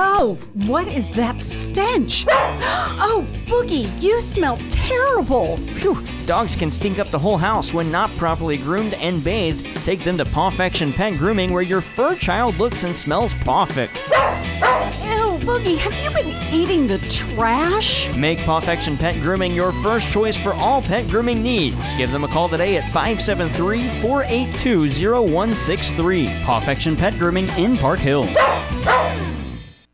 Oh, what is that stench? Oh, Boogie, you smell terrible. Phew, dogs can stink up the whole house when not properly groomed and bathed. Take them to Pawfection Pet Grooming where your fur child looks and smells perfect. Ew, Boogie, have you been eating the trash? Make Pawfection Pet Grooming your first choice for all pet grooming needs. Give them a call today at 573 482 0163. Pawfection Pet Grooming in Park Hills.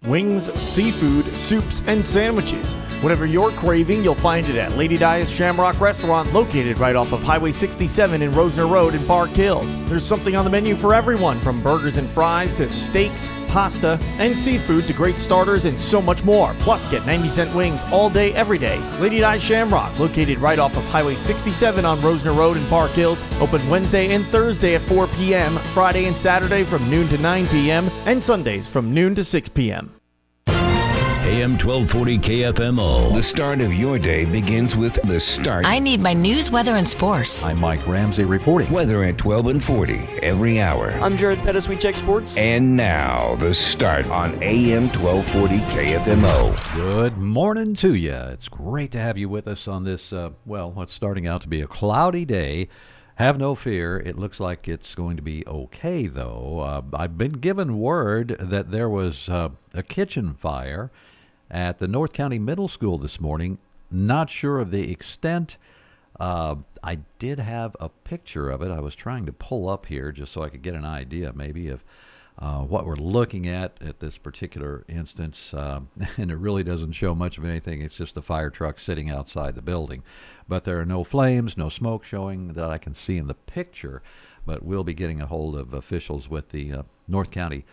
Wings, seafood, soups, and sandwiches. Whatever you're craving, you'll find it at Lady Dia's Shamrock Restaurant, located right off of Highway 67 in Rosner Road in Park Hills. There's something on the menu for everyone, from burgers and fries to steaks, pasta, and seafood to great starters and so much more. Plus, get 90 cent wings all day, every day. Lady Dia's Shamrock, located right off of Highway 67 on Rosner Road in Park Hills, open Wednesday and Thursday at 4 p.m., Friday and Saturday from noon to 9 p.m., and Sundays from noon to 6 p.m. AM 1240 KFMO. The start of your day begins with the start. I need my news, weather, and sports. I'm Mike Ramsey reporting. Weather at 12 and 40 every hour. I'm Jared Pettis. We check sports. And now, the start on AM 1240 KFMO. Good morning to you. It's great to have you with us on this, uh, well, what's starting out to be a cloudy day. Have no fear. It looks like it's going to be okay, though. Uh, I've been given word that there was uh, a kitchen fire at the North County Middle School this morning. Not sure of the extent. Uh, I did have a picture of it. I was trying to pull up here just so I could get an idea, maybe, of uh, what we're looking at at this particular instance. Uh, and it really doesn't show much of anything. It's just a fire truck sitting outside the building. But there are no flames, no smoke showing that I can see in the picture. But we'll be getting a hold of officials with the uh, North County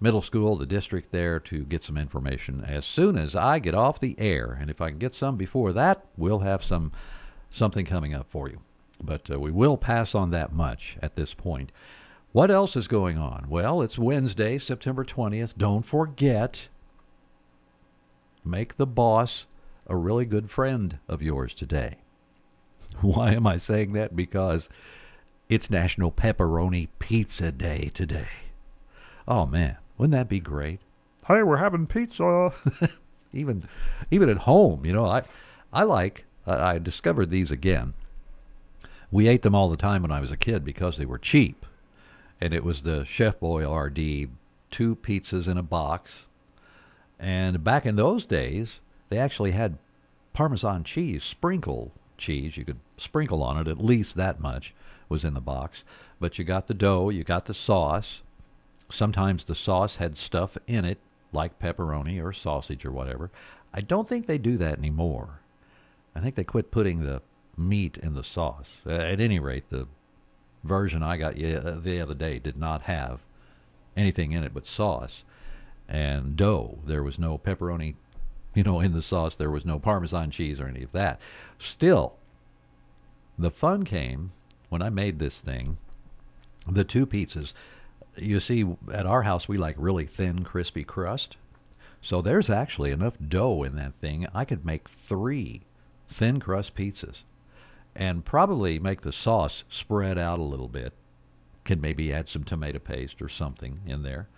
Middle School, the district there, to get some information as soon as I get off the air. And if I can get some before that, we'll have some something coming up for you. But uh, we will pass on that much at this point. What else is going on? Well, it's Wednesday, September 20th. Don't forget, make the boss a really good friend of yours today. Why am I saying that? Because it's National Pepperoni Pizza Day today. Oh man, wouldn't that be great? Hey, we're having pizza. even even at home, you know, I I like I discovered these again. We ate them all the time when I was a kid because they were cheap. And it was the Chef Boyardee two pizzas in a box. And back in those days, they actually had Parmesan cheese, sprinkle cheese. You could sprinkle on it, at least that much was in the box. But you got the dough, you got the sauce. Sometimes the sauce had stuff in it, like pepperoni or sausage or whatever. I don't think they do that anymore. I think they quit putting the meat in the sauce. Uh, at any rate, the version I got the other day did not have anything in it but sauce and dough. There was no pepperoni, you know, in the sauce. There was no Parmesan cheese or any of that. Still, the fun came when I made this thing. The two pizzas. You see, at our house, we like really thin, crispy crust. So there's actually enough dough in that thing. I could make three thin crust pizzas and probably make the sauce spread out a little bit. Can maybe add some tomato paste or something in there.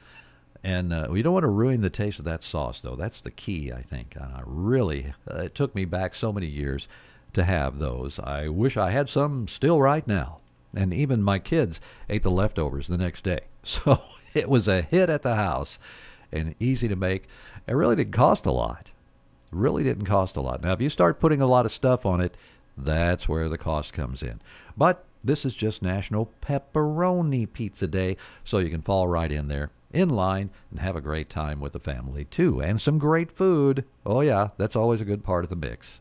And uh, we don't want to ruin the taste of that sauce, though. That's the key, I think. And I really, uh, it took me back so many years to have those. I wish I had some still right now. And even my kids ate the leftovers the next day. So it was a hit at the house and easy to make. It really didn't cost a lot. Really didn't cost a lot. Now, if you start putting a lot of stuff on it, that's where the cost comes in. But this is just National Pepperoni Pizza Day, so you can fall right in there, in line, and have a great time with the family, too. And some great food. Oh, yeah, that's always a good part of the mix.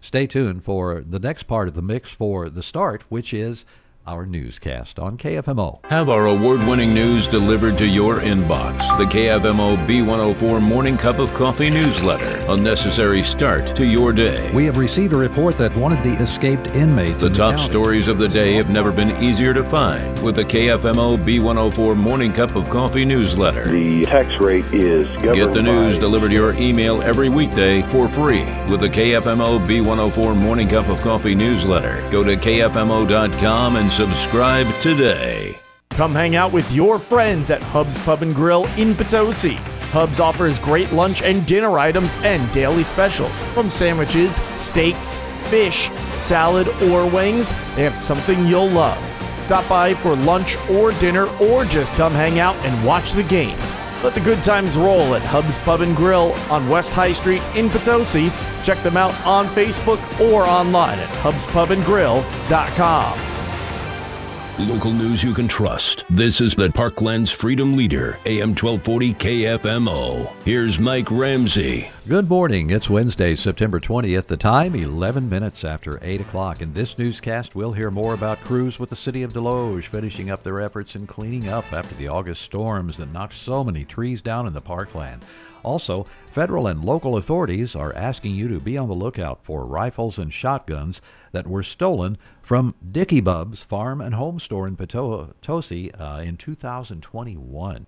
Stay tuned for the next part of the mix for the start, which is our newscast on KFMO. Have our award winning news delivered to your inbox. The KFMO B104 Morning Cup of Coffee newsletter. A necessary start to your day. We have received a report that one of the escaped inmates. The in top county- stories of the day have never been easier to find with the KFMO B104 Morning Cup of Coffee newsletter. The tax rate is Get the news by delivered to your email every weekday for free with the KFMO B104 Morning Cup of Coffee newsletter. Go to KFMO.com and subscribe today. Come hang out with your friends at Hub's Pub and Grill in Potosi. Hubs offers great lunch and dinner items and daily specials. From sandwiches, steaks, fish, salad, or wings, they have something you'll love. Stop by for lunch or dinner, or just come hang out and watch the game. Let the good times roll at Hub's Pub and Grill on West High Street in Potosi. Check them out on Facebook or online at hubspubandgrill.com. Local news you can trust. This is the Parkland's Freedom Leader, AM 1240 KFMO. Here's Mike Ramsey. Good morning. It's Wednesday, September 20th. The time, 11 minutes after 8 o'clock. In this newscast, we'll hear more about crews with the city of Desloge finishing up their efforts in cleaning up after the August storms that knocked so many trees down in the parkland. Also, federal and local authorities are asking you to be on the lookout for rifles and shotguns that were stolen from Dickey Bub's Farm and Home Store in Potosi uh, in 2021.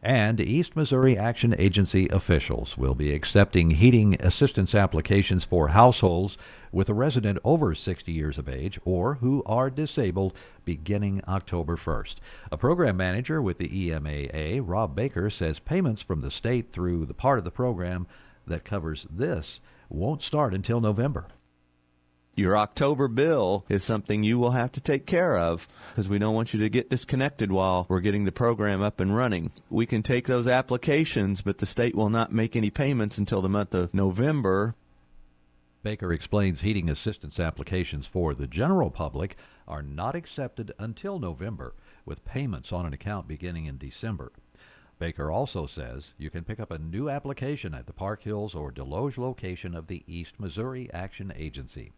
And East Missouri Action Agency officials will be accepting heating assistance applications for households with a resident over 60 years of age or who are disabled beginning October 1st. A program manager with the EMAA, Rob Baker, says payments from the state through the part of the program that covers this won't start until November. Your October bill is something you will have to take care of because we don't want you to get disconnected while we're getting the program up and running. We can take those applications, but the state will not make any payments until the month of November. Baker explains heating assistance applications for the general public are not accepted until November, with payments on an account beginning in December. Baker also says you can pick up a new application at the Park Hills or Desloge location of the East Missouri Action Agency.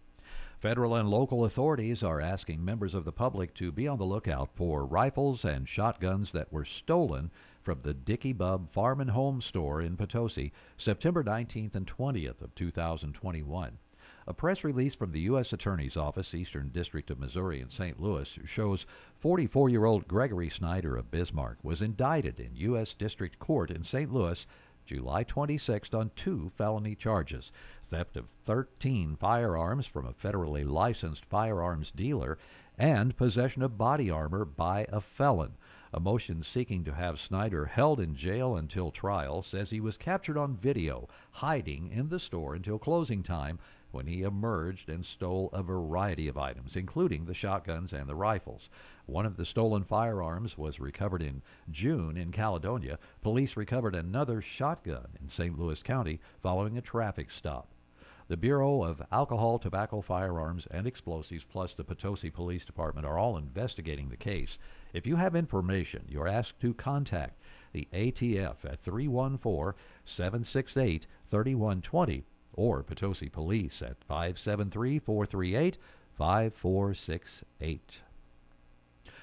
Federal and local authorities are asking members of the public to be on the lookout for rifles and shotguns that were stolen from the Dickey Bub Farm and Home Store in Potosi, September 19th and 20th of 2021. A press release from the U.S. Attorney's Office, Eastern District of Missouri in St. Louis, shows 44-year-old Gregory Snyder of Bismarck was indicted in U.S. District Court in St. Louis July 26th on two felony charges theft of 13 firearms from a federally licensed firearms dealer and possession of body armor by a felon. A motion seeking to have Snyder held in jail until trial says he was captured on video hiding in the store until closing time when he emerged and stole a variety of items, including the shotguns and the rifles. One of the stolen firearms was recovered in June in Caledonia. Police recovered another shotgun in St. Louis County following a traffic stop. The Bureau of Alcohol, Tobacco, Firearms, and Explosives, plus the Potosi Police Department, are all investigating the case. If you have information, you're asked to contact the ATF at 314 768 3120 or Potosi Police at 573 438 5468.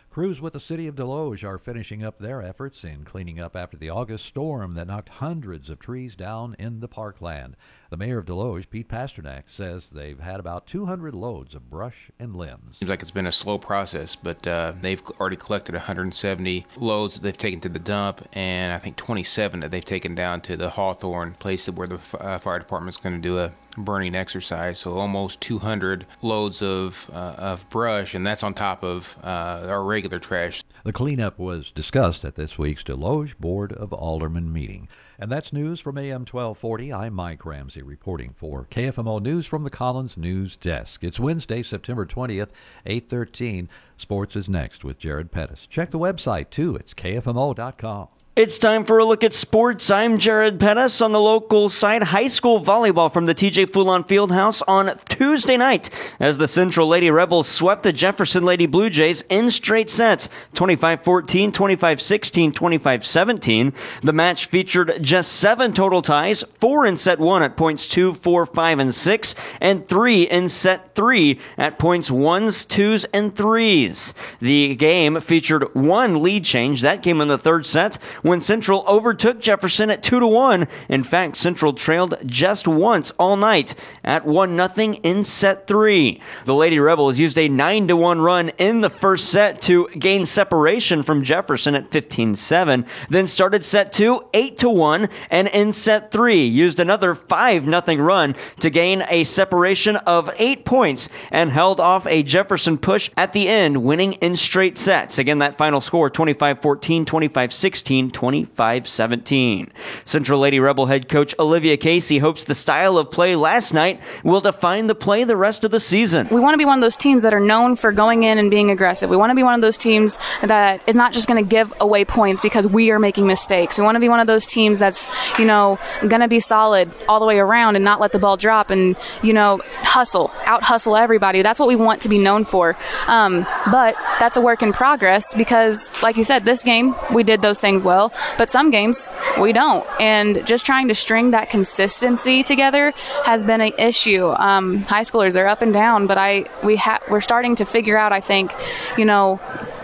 Crews with the city of Desloge are finishing up their efforts in cleaning up after the August storm that knocked hundreds of trees down in the parkland. The mayor of Desloge, Pete Pasternak, says they've had about 200 loads of brush and limbs. Seems like it's been a slow process, but uh, they've already collected 170 loads that they've taken to the dump, and I think 27 that they've taken down to the Hawthorne place where the uh, fire department's going to do a burning exercise. So almost 200 loads of uh, of brush, and that's on top of uh, our regular trash. The cleanup was discussed at this week's Desloge Board of Aldermen meeting. And that's news from AM 1240. I'm Mike Ramsey reporting for KFMO News from the Collins News Desk. It's Wednesday, September 20th, 813. Sports is next with Jared Pettis. Check the website too. It's kfmo.com. It's time for a look at sports. I'm Jared Pettis on the local side. High school volleyball from the TJ Fulon Fieldhouse on Tuesday night as the Central Lady Rebels swept the Jefferson Lady Blue Jays in straight sets 25 14, 25 16, 25 17. The match featured just seven total ties, four in set one at points two, four, five, and six, and three in set three at points ones, twos, and threes. The game featured one lead change. That came in the third set when Central overtook Jefferson at 2 to 1. In fact, Central trailed just once all night at 1 0 in set three. The Lady Rebels used a 9 to 1 run in the first set to gain separation from Jefferson at 15 7, then started set two 8 to 1, and in set three used another 5 0 run to gain a separation of 8 points and held off a Jefferson push at the end, winning in straight sets. Again, that final score 25 14, 25 16, 25 17. Central Lady Rebel head coach Olivia Casey hopes the style of play last night will define the play the rest of the season. We want to be one of those teams that are known for going in and being aggressive. We want to be one of those teams that is not just going to give away points because we are making mistakes. We want to be one of those teams that's, you know, going to be solid all the way around and not let the ball drop and, you know, hustle, out hustle everybody. That's what we want to be known for. Um, but that's a work in progress because, like you said, this game we did those things well, but some games we don't. And just trying to string that consistency together has been an issue. Um, high schoolers are up and down, but I we ha- we're starting to figure out. I think, you know,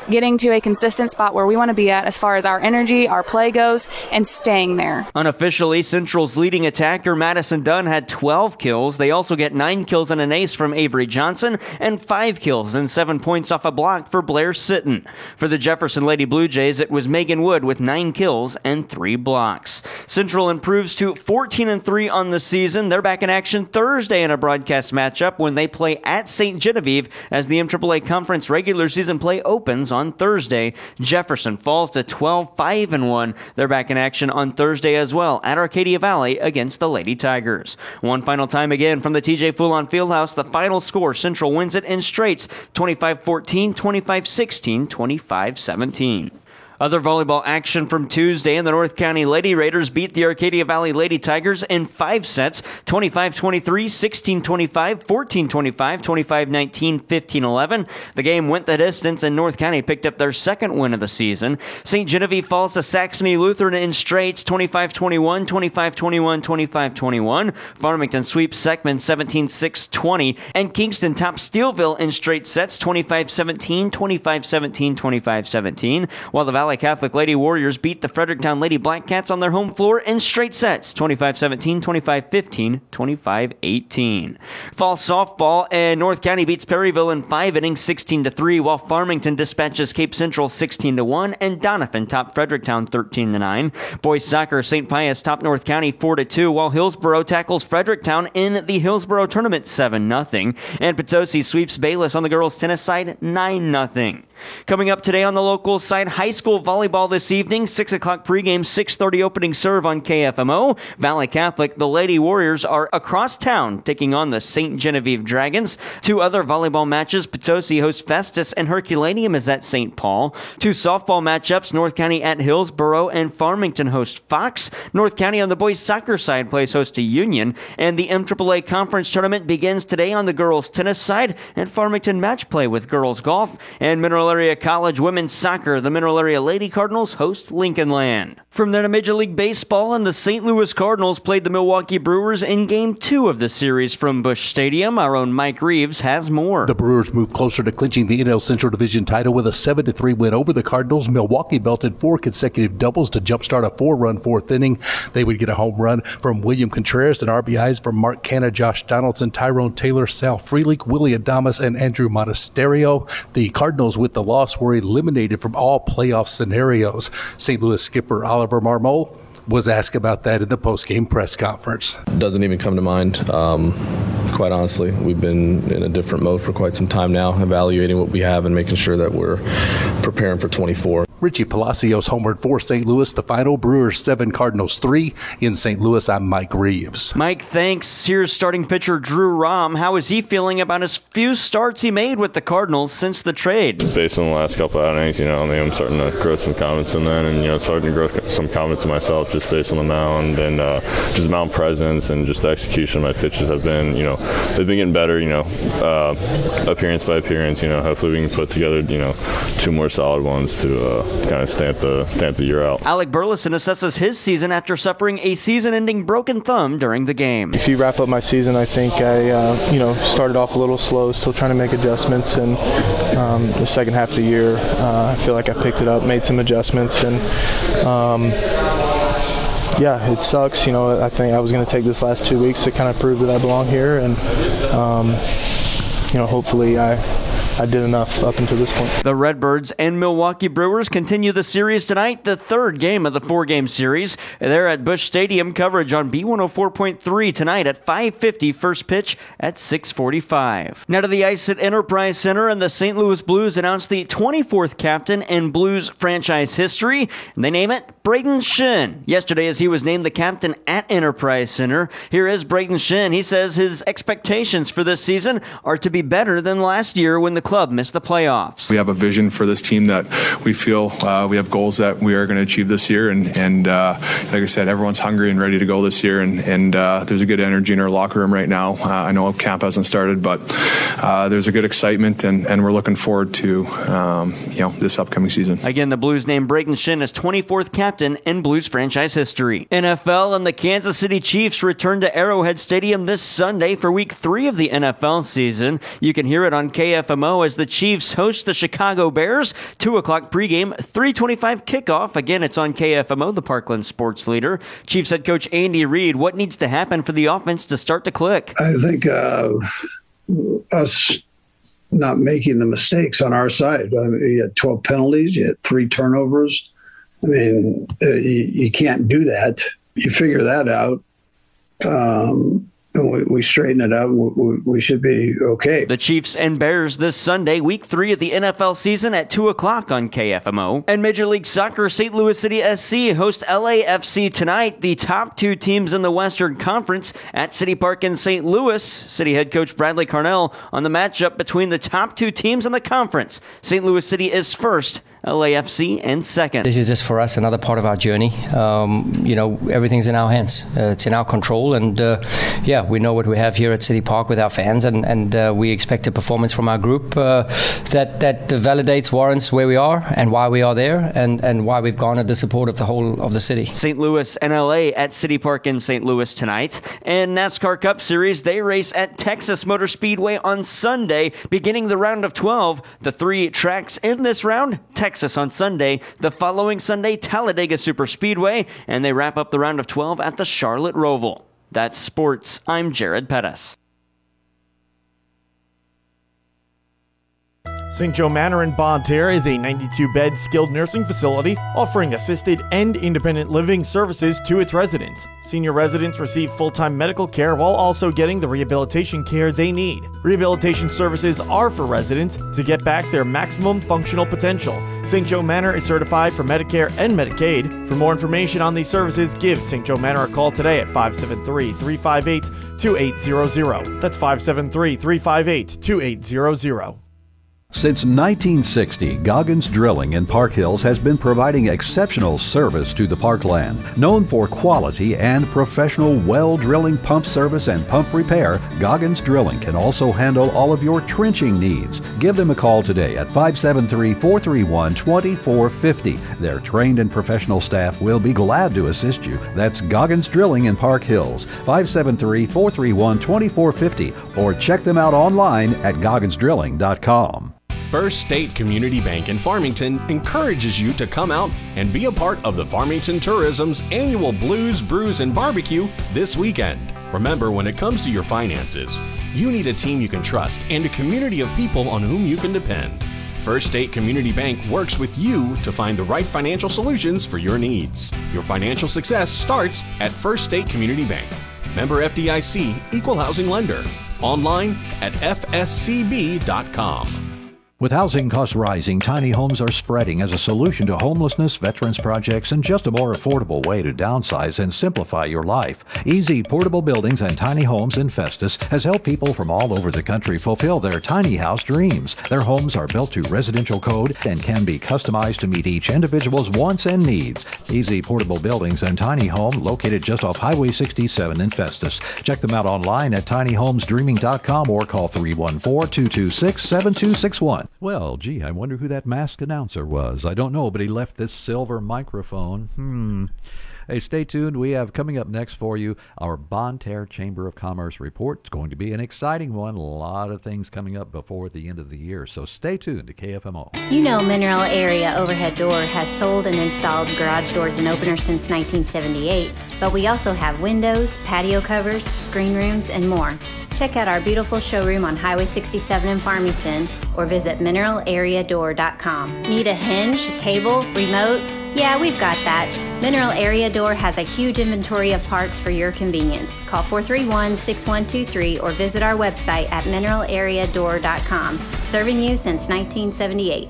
getting to a consistent spot where we want to be at as far as our energy, our play goes, and staying there. Unofficially, Central's leading attacker, Madison Dunn, had 12 kills. They also get 9 kills and an ace from Avery Johnson, and 5 kills and 7 points off a block for Blair Sitton. For the Jefferson Lady Blue Jays, it was Megan Wood with 9 kills and 3 blocks. Central improves to 14 and 3 on the season. They're back in action Thursday in a broadcast matchup when they play at St. Genevieve as the MAAA Conference regular season play opens on Thursday. Jefferson falls to 12 5 and 1. They're back in action on Thursday as well at Arcadia Valley against the Lady Tigers. One final time again from the TJ Fulon Fieldhouse, the final score Central wins it in straights 25 14, 25 16, 25 17. Other volleyball action from Tuesday, and the North County Lady Raiders beat the Arcadia Valley Lady Tigers in five sets 25 23, 16 25, 14 25, 25 19, 15 11. The game went the distance, and North County picked up their second win of the season. St. Genevieve falls to Saxony Lutheran in straights 25 21, 25 21, 25 21. Farmington sweeps Seckman 17 6 20, and Kingston tops Steelville in straight sets 25 17, 25 17, 25 17, while the Valley Catholic Lady Warriors beat the Fredericktown Lady Black Cats on their home floor in straight sets 25 17, 25 15, 25 18. Fall softball and North County beats Perryville in five innings 16 3, while Farmington dispatches Cape Central 16 1, and Doniphan top Fredericktown 13 9. Boys soccer, St. Pius top North County 4 2, while Hillsboro tackles Fredericktown in the Hillsboro tournament 7 0, and Potosi sweeps Bayless on the girls' tennis side 9 0. Coming up today on the local side, high school volleyball this evening, 6 o'clock pregame, 6.30 opening serve on KFMO. Valley Catholic, the Lady Warriors are across town taking on the St. Genevieve Dragons. Two other volleyball matches, Potosi hosts Festus and Herculaneum is at St. Paul. Two softball matchups, North County at Hillsboro and Farmington host Fox. North County on the boys soccer side plays host to Union. And the MAAA conference tournament begins today on the girls tennis side and Farmington match play with girls golf and Mineral Area College women's soccer. The Mineral Area Lady Cardinals host Lincoln Land. From there to Major League Baseball, and the St. Louis Cardinals played the Milwaukee Brewers in Game 2 of the series from Busch Stadium. Our own Mike Reeves has more. The Brewers moved closer to clinching the NL Central Division title with a 7 3 win over the Cardinals. Milwaukee belted four consecutive doubles to jumpstart a four run fourth inning. They would get a home run from William Contreras and RBIs from Mark Canha, Josh Donaldson, Tyrone Taylor, Sal Frelick, Willy Adames, and Andrew Monasterio. The Cardinals, with the loss, were eliminated from all playoff scenarios. St. Louis skipper Oliver Marmol was asked about that in the post-game press conference. Doesn't even come to mind. Um, quite honestly, we've been in a different mode for quite some time now, evaluating what we have and making sure that we're preparing for 24. Richie Palacios homered for St. Louis. The final Brewers 7, Cardinals 3. In St. Louis, I'm Mike Reeves. Mike, thanks. Here's starting pitcher Drew Rom. How is he feeling about his few starts he made with the Cardinals since the trade? Based on the last couple of outings, you know, I mean, I'm starting to grow some confidence in that and, you know, starting to grow some confidence in myself just based on the mound and uh, just mound presence and just the execution of my pitches have been, you know, they've been getting better, you know, uh, appearance by appearance, you know, hopefully we can put together, you know, two more solid ones to, uh, kind of stamp the stamp the year out. Alec Burleson assesses his season after suffering a season-ending broken thumb during the game. If you wrap up my season, I think I uh, you know started off a little slow, still trying to make adjustments, and um, the second half of the year, uh, I feel like I picked it up, made some adjustments, and. Um, yeah, it sucks. You know, I think I was going to take this last two weeks to kind of prove that I belong here, and um, you know, hopefully I I did enough up until this point. The Redbirds and Milwaukee Brewers continue the series tonight, the third game of the four-game series. They're at Busch Stadium. Coverage on B104.3 tonight at 5:50. First pitch at 6:45. Now to the ice at Enterprise Center, and the St. Louis Blues announced the 24th captain in Blues franchise history. They name it Brayden Schenn. Yesterday, as he was named the captain at Enterprise Center, here is Brayden Schenn. He says his expectations for this season are to be better than last year when the club miss the playoffs. We have a vision for this team that we feel uh, we have goals that we are going to achieve this year, and and uh, like I said, everyone's hungry and ready to go this year, and and uh, there's a good energy in our locker room right now. Uh, I know camp hasn't started, but uh, there's a good excitement, and, and we're looking forward to um, you know this upcoming season. Again, the Blues named Brayden Schenn as 24th captain in Blues franchise history. NFL and the Kansas City Chiefs return to Arrowhead Stadium this Sunday for Week Three of the NFL season. You can hear it on KFMO as the Chiefs host the Chicago Bears. 2 o'clock pregame, 325 kickoff. Again, it's on KFMO, the Parkland sports leader. Chiefs head coach Andy Reid, what needs to happen for the offense to start to click? I think uh, us not making the mistakes on our side. I mean, you had 12 penalties, you had three turnovers. I mean, uh, you, you, can't do that. You figure that out. Um, we, we straighten it out, we, we, should be okay. The Chiefs and Bears this Sunday, week three of the NFL season at 2 o'clock on KFMO. And Major League Soccer, St. Louis City SC host LAFC tonight, the top two teams in the Western Conference at City Park in St. Louis. City head coach Bradley Carnell on the matchup between the top two teams in the conference. St. Louis City is first. LAFC and second. This is just for us another part of our journey. Um, you know, everything's in our hands. Uh, it's in our control, and uh, yeah, we know what we have here at City Park with our fans, and and uh, we expect a performance from our group uh, that that validates, warrants where we are and why we are there, and and why we've garnered the support of the whole of the city. St. Louis and LA at City Park in St. Louis tonight, and NASCAR Cup Series they race at Texas Motor Speedway on Sunday, beginning the round of 12. The three tracks in this round: Texas. Texas on Sunday. The following Sunday, Talladega Superspeedway, and they wrap up the round of 12 at the Charlotte Roval. That's sports. I'm Jared Pettis. St. Joe Manor in Bonne Terre is a 92 bed skilled nursing facility offering assisted and independent living services to its residents. Senior residents receive full time medical care while also getting the rehabilitation care they need. Rehabilitation services are for residents to get back their maximum functional potential. St. Joe Manor is certified for Medicare and Medicaid. For more information on these services, give St. Joe Manor a call today at 573 358 2800. That's 573 358 2800. Since 1960, Goggins Drilling in Park Hills has been providing exceptional service to the parkland. Known for quality and professional well drilling pump service and pump repair, Goggins Drilling can also handle all of your trenching needs. Give them a call today at 573 431 2450. Their trained and professional staff will be glad to assist you. That's Goggins Drilling in Park Hills, 573 431 2450, or check them out online at gogginsdrilling.com. First State Community Bank in Farmington encourages you to come out and be a part of the Farmington Tourism's annual Blues, Brews, and Barbecue this weekend. Remember, when it comes to your finances, you need a team you can trust and a community of people on whom you can depend. First State Community Bank works with you to find the right financial solutions for your needs. Your financial success starts at First State Community Bank. Member FDIC, Equal Housing Lender. Online at fscb.com. With housing costs rising, tiny homes are spreading as a solution to homelessness, veterans projects, and just a more affordable way to downsize and simplify your life. Easy Portable Buildings and Tiny Homes in Festus has helped people from all over the country fulfill their tiny house dreams. Their homes are built to residential code and can be customized to meet each individual's wants and needs. Easy Portable Buildings and Tiny Home, located just off Highway 67 in Festus. Check them out online at tinyhomesdreaming.com or call 314 226 7261. Well, gee, I wonder who that masked announcer was. I don't know, but he left this silver microphone. Hmm. Hey, stay tuned. We have coming up next for you our Bonne Terre Chamber of Commerce report. It's going to be an exciting one. A lot of things coming up before the end of the year. So stay tuned to KFMO. You know Mineral Area Overhead Door has sold and installed garage doors and openers since 1978, but we also have windows, patio covers, screen rooms, and more. Check out our beautiful showroom on Highway 67 in Farmington or visit mineralareadoor.com. Need a hinge, cable, remote? Yeah, we've got that. Mineral Area Door has a huge inventory of parts for your convenience. Call 431 6123 or visit our website at mineralareadoor.com. Serving you since 1978.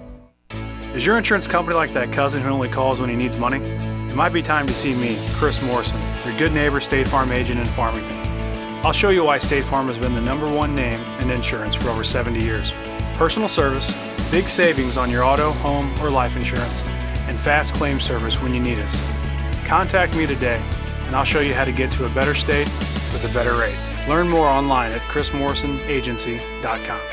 Is your insurance company like that cousin who only calls when he needs money? It might be time to see me, Chris Morrison, your good neighbor State Farm agent in Farmington. I'll show you why State Farm has been the number one name in insurance for over 70 years. Personal service, big savings on your auto, home, or life insurance, fast claim service when you need us. Contact me today, and I'll show you how to get to a better state with a better rate. Learn more online at chrismorrisonagency.com.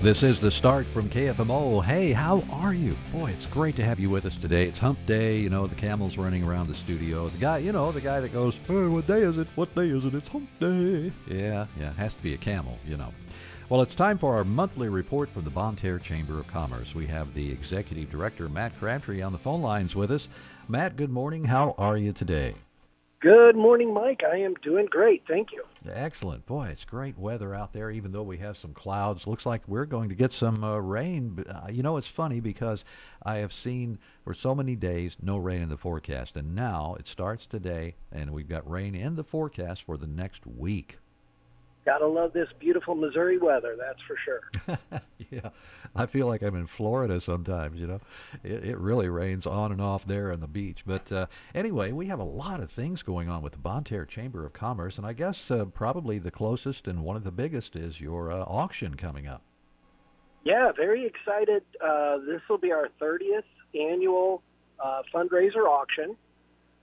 This is the start from KFMO. Hey, how are you? Boy, it's great to have you with us today. It's hump day. You know, the camel's running around the studio. The guy, you know, the guy that goes, hey, what day is it? What day is it? It's hump day. Yeah, yeah, has to be a camel, you know. Well, it's time for our monthly report from the Bonne Terre Chamber of Commerce. We have the Executive Director, Matt Crabtree, on the phone lines with us. Matt, good morning. How are you today? Good morning, Mike. I am doing great. Thank you. Excellent. Boy, it's great weather out there, even though we have some clouds. Looks like we're going to get some uh, rain. Uh, you know, it's funny because I have seen for so many days no rain in the forecast, and now it starts today, and we've got rain in the forecast for the next week. Gotta love this beautiful Missouri weather, that's for sure. yeah, I feel like I'm in Florida sometimes. You know, it, it really rains on and off there on the beach. But uh, anyway, we have a lot of things going on with the Bonne Terre Chamber of Commerce, and I guess uh, probably the closest and one of the biggest is your uh, auction coming up. Yeah, very excited. Uh, this will be our 30th annual uh, fundraiser auction.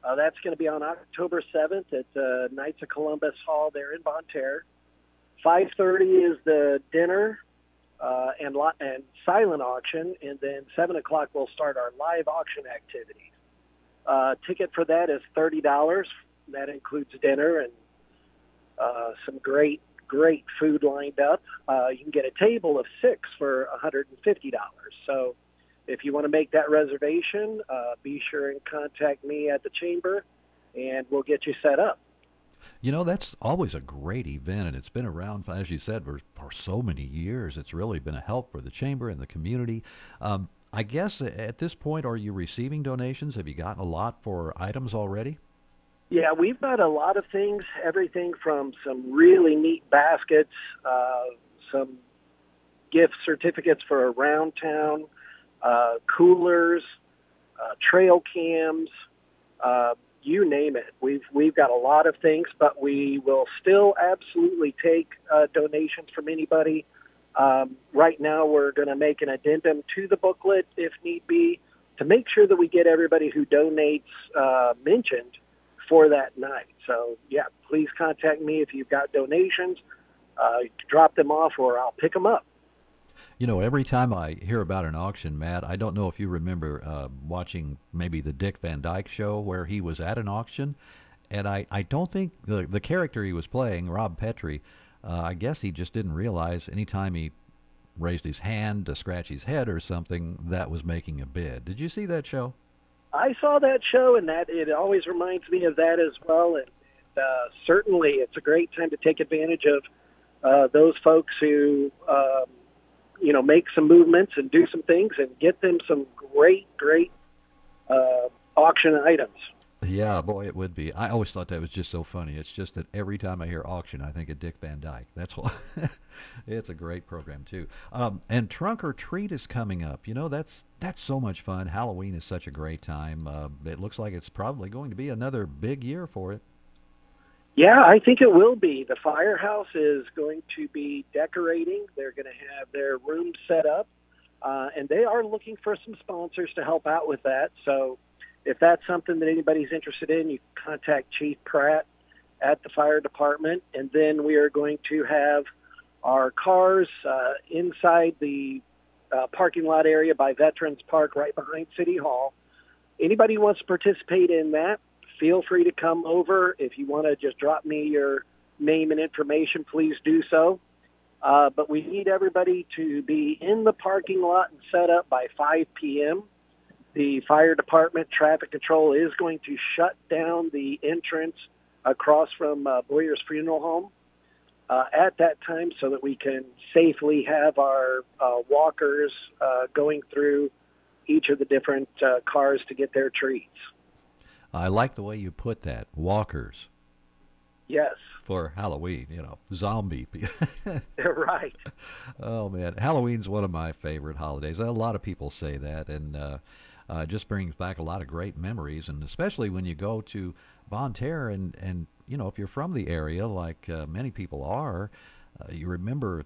Uh, that's going to be on October 7th at uh, Knights of Columbus Hall there in Bonne Terre. 5.30 is the dinner uh, and, lo- and silent auction, and then 7 o'clock we'll start our live auction activities. Uh, ticket for that is $30. That includes dinner and uh, some great, great food lined up. Uh, you can get a table of six for $150. So if you want to make that reservation, uh, be sure and contact me at the chamber, and we'll get you set up. You know, that's always a great event, and it's been around, as you said, for, for so many years. It's really been a help for the chamber and the community. Um, I guess at this point, are you receiving donations? Have you gotten a lot for items already? Yeah, we've got a lot of things, everything from some really neat baskets, uh, some gift certificates for around town, uh, coolers, uh, trail cams, uh, you name it. We've we've got a lot of things, but we will still absolutely take uh, donations from anybody. Um, right now, we're going to make an addendum to the booklet if need be to make sure that we get everybody who donates uh, mentioned for that night. So yeah, please contact me if you've got donations. Uh, drop them off, or I'll pick them up. You know, every time I hear about an auction, Matt, I don't know if you remember uh, watching maybe the Dick Van Dyke show where he was at an auction, and I, I don't think the the character he was playing, Rob Petrie, uh, I guess he just didn't realize anytime he raised his hand to scratch his head or something, that was making a bid. Did you see that show? I saw that show, and that it always reminds me of that as well. And uh, certainly, it's a great time to take advantage of uh, those folks who. Um, you know, make some movements and do some things and get them some great, great uh, auction items. Yeah, boy, it would be. I always thought that was just so funny. It's just that every time I hear auction, I think of Dick Van Dyke. That's why. it's a great program too. Um, and Trunk or Treat is coming up. You know, that's that's so much fun. Halloween is such a great time. Uh, it looks like it's probably going to be another big year for it. Yeah, I think it will be. The firehouse is going to be decorating. They're going to have their room set up, uh, and they are looking for some sponsors to help out with that. So if that's something that anybody's interested in, you contact Chief Pratt at the fire department, and then we are going to have our cars uh, inside the uh, parking lot area by Veterans Park right behind City Hall. Anybody who wants to participate in that, feel free to come over. If you want to just drop me your name and information, please do so. Uh, but we need everybody to be in the parking lot and set up by 5 p.m. The fire department traffic control is going to shut down the entrance across from uh, Boyer's Funeral Home uh, at that time so that we can safely have our uh, walkers uh, going through each of the different uh, cars to get their treats. I like the way you put that. Walkers. Yes. For Halloween, you know, zombie. right. Oh man, Halloween's one of my favorite holidays. A lot of people say that, and uh, uh, just brings back a lot of great memories. And especially when you go to Bonne Terre, and and you know, if you're from the area, like uh, many people are, uh, you remember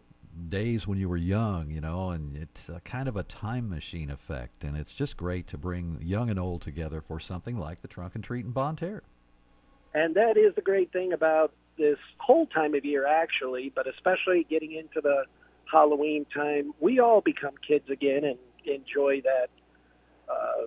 days when you were young, you know, and it's a kind of a time machine effect. And it's just great to bring young and old together for something like the Trunk and Treat in Terre. And that is the great thing about this whole time of year, actually, but especially getting into the Halloween time, we all become kids again and enjoy that uh,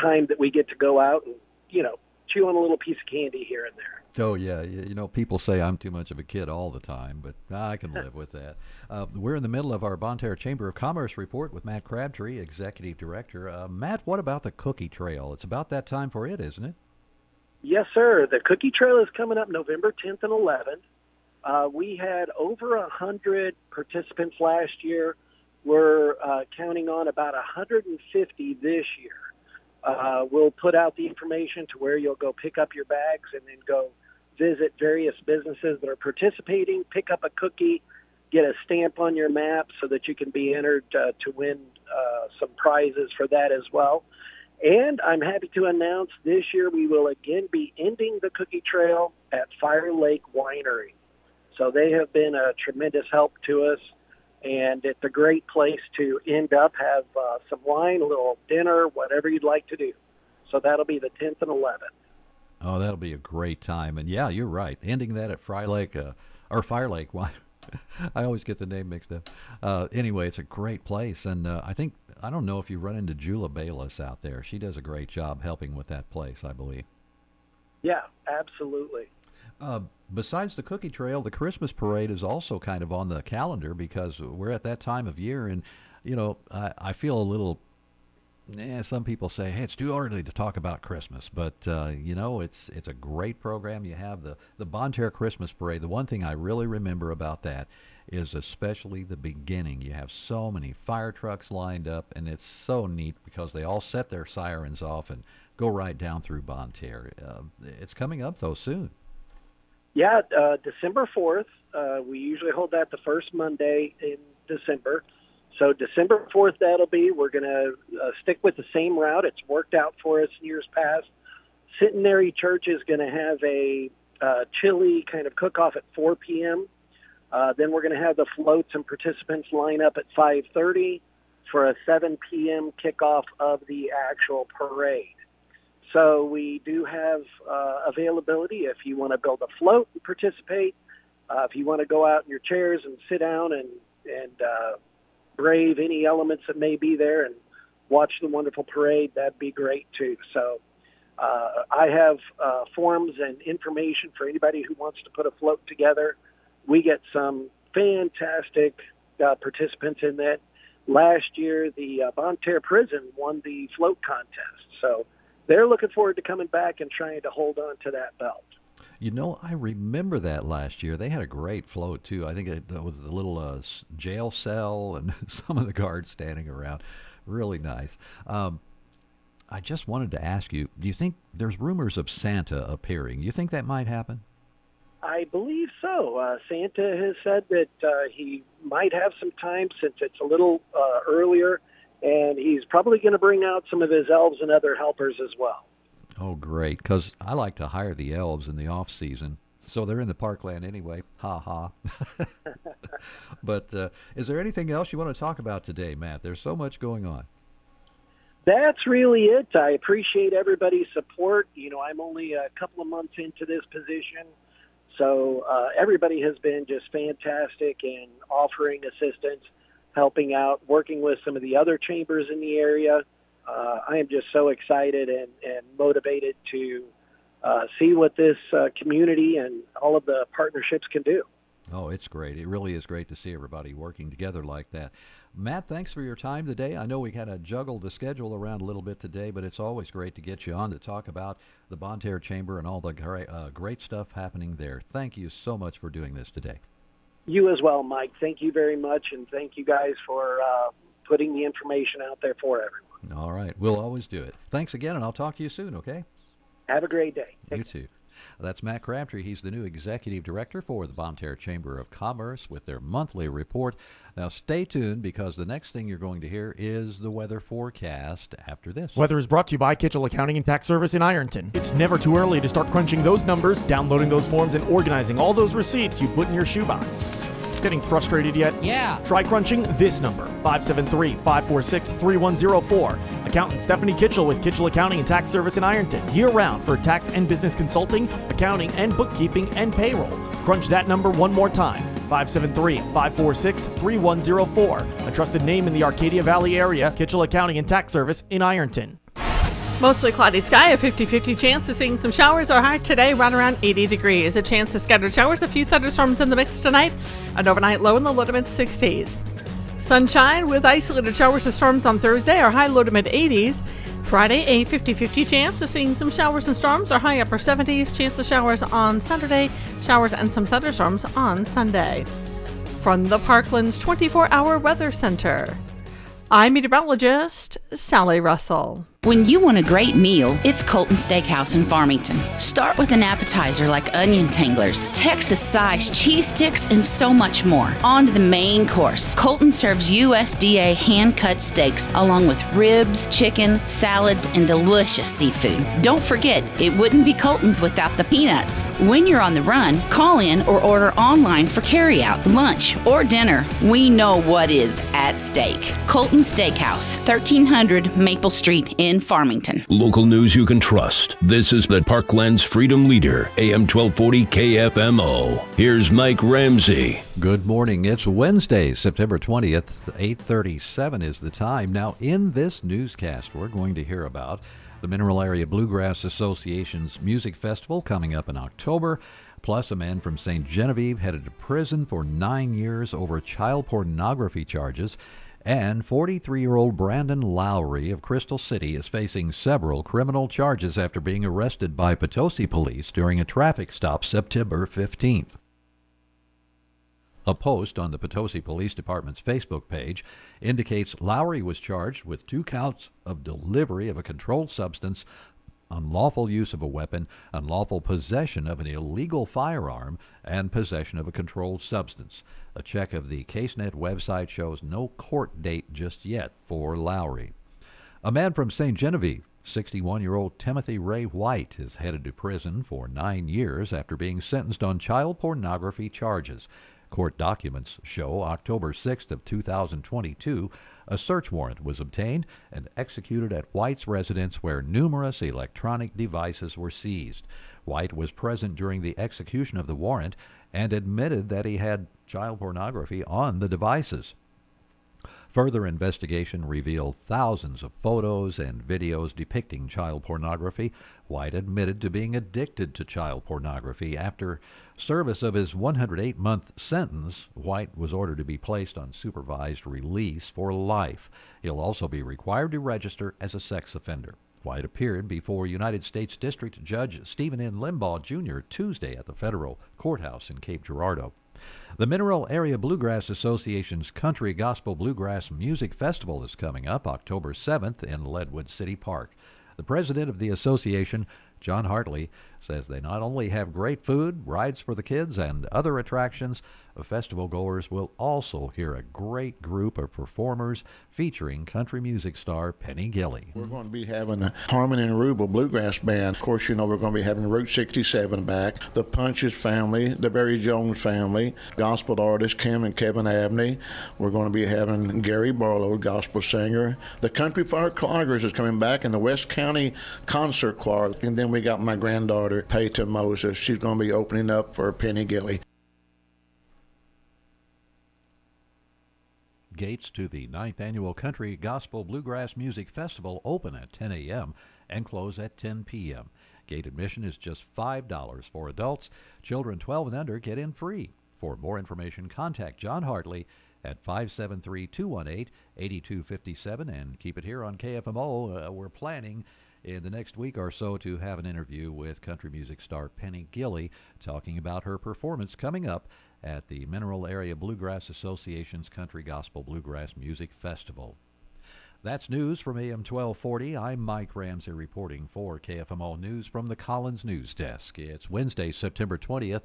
time that we get to go out and, you know, chew on a little piece of candy here and there. Oh yeah, you know people say I'm too much of a kid all the time, but I can live with that. Uh, we're in the middle of our Bonne Terre Chamber of Commerce report with Matt Crabtree, Executive Director. Uh, Matt, what about the Cookie Trail? It's about that time for it, isn't it? Yes, sir. The Cookie Trail is coming up November 10th and 11th. Uh, we had over a hundred participants last year. We're uh, counting on about 150 this year. Uh, we'll put out the information to where you'll go pick up your bags and then go visit various businesses that are participating, pick up a cookie, get a stamp on your map so that you can be entered uh, to win uh, some prizes for that as well. And I'm happy to announce this year we will again be ending the cookie trail at Fire Lake Winery. So they have been a tremendous help to us, and it's a great place to end up, have uh, some wine, a little dinner, whatever you'd like to do. So that'll be the 10th and 11th. Oh, that'll be a great time. And yeah, you're right. Ending that at Fry Lake uh, or Fire Lake. Why? I always get the name mixed up. Uh, anyway, it's a great place, and uh, I think I don't know if you run into Jula Bayless out there. She does a great job helping with that place, I believe. Yeah, absolutely. Uh, besides the cookie trail, the Christmas parade is also kind of on the calendar because we're at that time of year, and you know I, I feel a little yeah, some people say, "Hey, it's too early to talk about Christmas," but uh, you know, it's it's a great program. You have the the Bonne Terre Christmas Parade. The one thing I really remember about that is especially the beginning. You have so many fire trucks lined up, and it's so neat because they all set their sirens off and go right down through Bonne Terre. Uh, it's coming up though soon. Yeah, uh, December fourth. Uh, we usually hold that the first Monday in December. So December 4th, that'll be. We're going to uh, stick with the same route. It's worked out for us years past. Centenary Church is going to have a uh, chili kind of cook-off at 4 p.m. Uh, then we're going to have the floats and participants line up at 5.30 for a 7 p.m. kickoff of the actual parade. So we do have uh, availability if you want to build a float and participate. Uh, if you want to go out in your chairs and sit down and and uh, brave any elements that may be there and watch the wonderful parade, that'd be great too. So uh, I have uh, forms and information for anybody who wants to put a float together. We get some fantastic uh, participants in that. Last year, the uh, Bonne Terre Prison won the float contest. So they're looking forward to coming back and trying to hold on to that belt. You know, I remember that last year. They had a great float too. I think it was a little uh, jail cell and some of the guards standing around. Really nice. Um, I just wanted to ask you do you think there's rumors of Santa appearing? You think that might happen? I believe so. Uh, Santa has said that uh, he might have some time since it's a little uh, earlier, and he's probably going to bring out some of his elves and other helpers as well. Oh, great! Because I like to hire the elves in the off season, so they're in the parkland anyway. Ha ha. but uh, is there anything else you want to talk about today, Matt? There's so much going on. That's really it. I appreciate everybody's support. You know, I'm only a couple of months into this position, so uh, everybody has been just fantastic in offering assistance, helping out, working with some of the other chambers in the area. Uh, I am just so excited and, and motivated to uh, see what this uh, community and all of the partnerships can do. Oh, it's great. It really is great to see everybody working together like that. Matt, thanks for your time today. I know we kind of juggled the schedule around a little bit today, but it's always great to get you on to talk about the Bonne Terre Chamber and all the great, uh, great stuff happening there. Thank you so much for doing this today. You as well, Mike. Thank you very much, and thank you guys for uh, putting the information out there for everyone. All right. We'll always do it. Thanks again, and I'll talk to you soon, okay? Have a great day. You too. That's Matt Crabtree. He's the new executive director for the Bonne Terre Chamber of Commerce with their monthly report. Now, stay tuned because the next thing you're going to hear is the weather forecast after this. Weather is brought to you by Kitchell Accounting and Tax Service in Ironton. It's never too early to start crunching those numbers, downloading those forms, and organizing all those receipts you put in your shoebox. Getting frustrated yet? Yeah. Try crunching this number 573 546 3104. Accountant Stephanie Kitchell with Kitchell Accounting and Tax Service in Ironton. Year round for tax and business consulting, accounting, and bookkeeping and payroll. Crunch that number one more time 573 546 3104. A trusted name in the Arcadia Valley area, Kitchell Accounting and Tax Service in Ironton. Mostly cloudy sky, a 50 50 chance of seeing some showers. Our high today, right around 80 degrees. A chance of scattered showers, a few thunderstorms in the mix tonight. An overnight low in the low to mid 60s. Sunshine with isolated showers and storms on Thursday, our high low to mid 80s. Friday, a 50 50 chance of seeing some showers and storms, our high upper 70s. Chance of showers on Saturday, showers and some thunderstorms on Sunday. From the Parklands 24 hour weather center, I'm meteorologist Sally Russell. When you want a great meal, it's Colton Steakhouse in Farmington. Start with an appetizer like onion tanglers, Texas sized cheese sticks, and so much more. On to the main course. Colton serves USDA hand cut steaks along with ribs, chicken, salads, and delicious seafood. Don't forget, it wouldn't be Colton's without the peanuts. When you're on the run, call in or order online for carryout, lunch, or dinner. We know what is at stake. Colton Steakhouse, 1300 Maple Street in Farmington. Local news you can trust. This is the Parklands Freedom Leader, AM 1240 KFMO. Here's Mike Ramsey. Good morning. It's Wednesday, September 20th. 8:37 is the time. Now, in this newscast, we're going to hear about the Mineral Area Bluegrass Association's music festival coming up in October. Plus, a man from St. Genevieve headed to prison for nine years over child pornography charges. And 43 year old Brandon Lowry of Crystal City is facing several criminal charges after being arrested by Potosi police during a traffic stop September 15th. A post on the Potosi Police Department's Facebook page indicates Lowry was charged with two counts of delivery of a controlled substance, unlawful use of a weapon, unlawful possession of an illegal firearm, and possession of a controlled substance. A check of the CaseNet website shows no court date just yet for Lowry. A man from St. Genevieve, 61 year old Timothy Ray White, is headed to prison for nine years after being sentenced on child pornography charges. Court documents show October 6th of 2022, a search warrant was obtained and executed at White's residence where numerous electronic devices were seized. White was present during the execution of the warrant and admitted that he had child pornography on the devices. Further investigation revealed thousands of photos and videos depicting child pornography. White admitted to being addicted to child pornography. After service of his 108 month sentence, White was ordered to be placed on supervised release for life. He'll also be required to register as a sex offender. White appeared before United States District Judge Stephen N. Limbaugh Jr. Tuesday at the federal courthouse in Cape Girardeau. The Mineral Area Bluegrass Association's Country Gospel Bluegrass Music Festival is coming up October 7th in Leadwood City Park. The president of the association, John Hartley, says they not only have great food, rides for the kids, and other attractions, festival goers will also hear a great group of performers featuring country music star Penny Gilley. We're going to be having a Harmony and Rubel Bluegrass Band. Of course, you know, we're going to be having Route 67 back, the Punches family, the Barry Jones family, gospel artists Kim and Kevin Abney. We're going to be having Gary Barlow, gospel singer. The Country Fire Cloggers is coming back, and the West County Concert Choir. And then we got my granddaughter, Peyton Moses. She's going to be opening up for Penny Gilley. Gates to the ninth annual Country Gospel Bluegrass Music Festival open at 10 a.m. and close at 10 p.m. Gate admission is just $5 for adults. Children 12 and under get in free. For more information, contact John Hartley at 573 218 8257 and keep it here on KFMO. Uh, we're planning in the next week or so to have an interview with country music star Penny Gilley talking about her performance coming up at the Mineral Area Bluegrass Association's Country Gospel Bluegrass Music Festival. That's news from AM 1240. I'm Mike Ramsey reporting for KFMO News from the Collins News Desk. It's Wednesday, September 20th.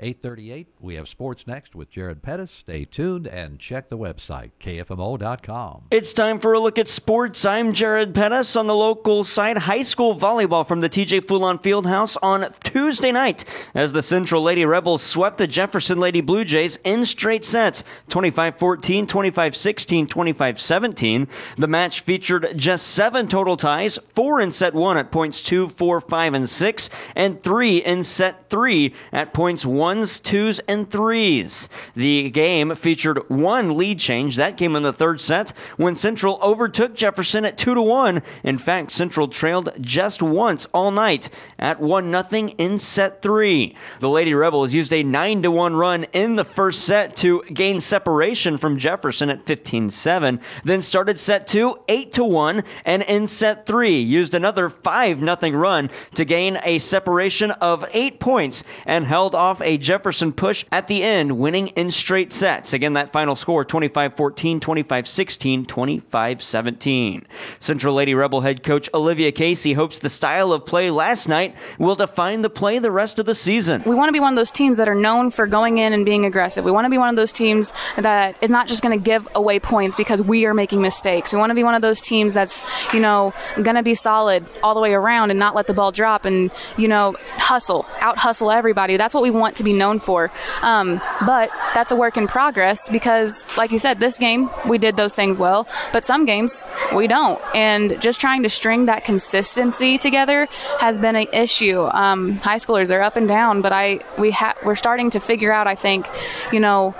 838, we have sports next with Jared Pettis. Stay tuned and check the website, kfmo.com. It's time for a look at sports. I'm Jared Pettis on the local side. High school volleyball from the TJ Fulon Fieldhouse on Tuesday night as the Central Lady Rebels swept the Jefferson Lady Blue Jays in straight sets 25 14, 25 16, 25 17. The match featured just seven total ties, four in set one at points two, four, five, and six, and three in set three at points one ones, twos, and threes. The game featured one lead change. That came in the third set when Central overtook Jefferson at 2 to 1. In fact, Central trailed just once all night at 1 0 in set 3. The Lady Rebels used a 9 to 1 run in the first set to gain separation from Jefferson at 15 7, then started set 2 8 to 1, and in set 3 used another 5 0 run to gain a separation of 8 points and held off a Jefferson push at the end, winning in straight sets. Again, that final score 25 14, 25 16, 25 17. Central Lady Rebel head coach Olivia Casey hopes the style of play last night will define the play the rest of the season. We want to be one of those teams that are known for going in and being aggressive. We want to be one of those teams that is not just going to give away points because we are making mistakes. We want to be one of those teams that's, you know, going to be solid all the way around and not let the ball drop and, you know, hustle, out hustle everybody. That's what we want to be known for. Um, but that's a work in progress because, like you said, this game we did those things well, but some games we don't. And just trying to string that consistency together has been an issue. Um, high schoolers are up and down, but I we ha- we're starting to figure out. I think, you know,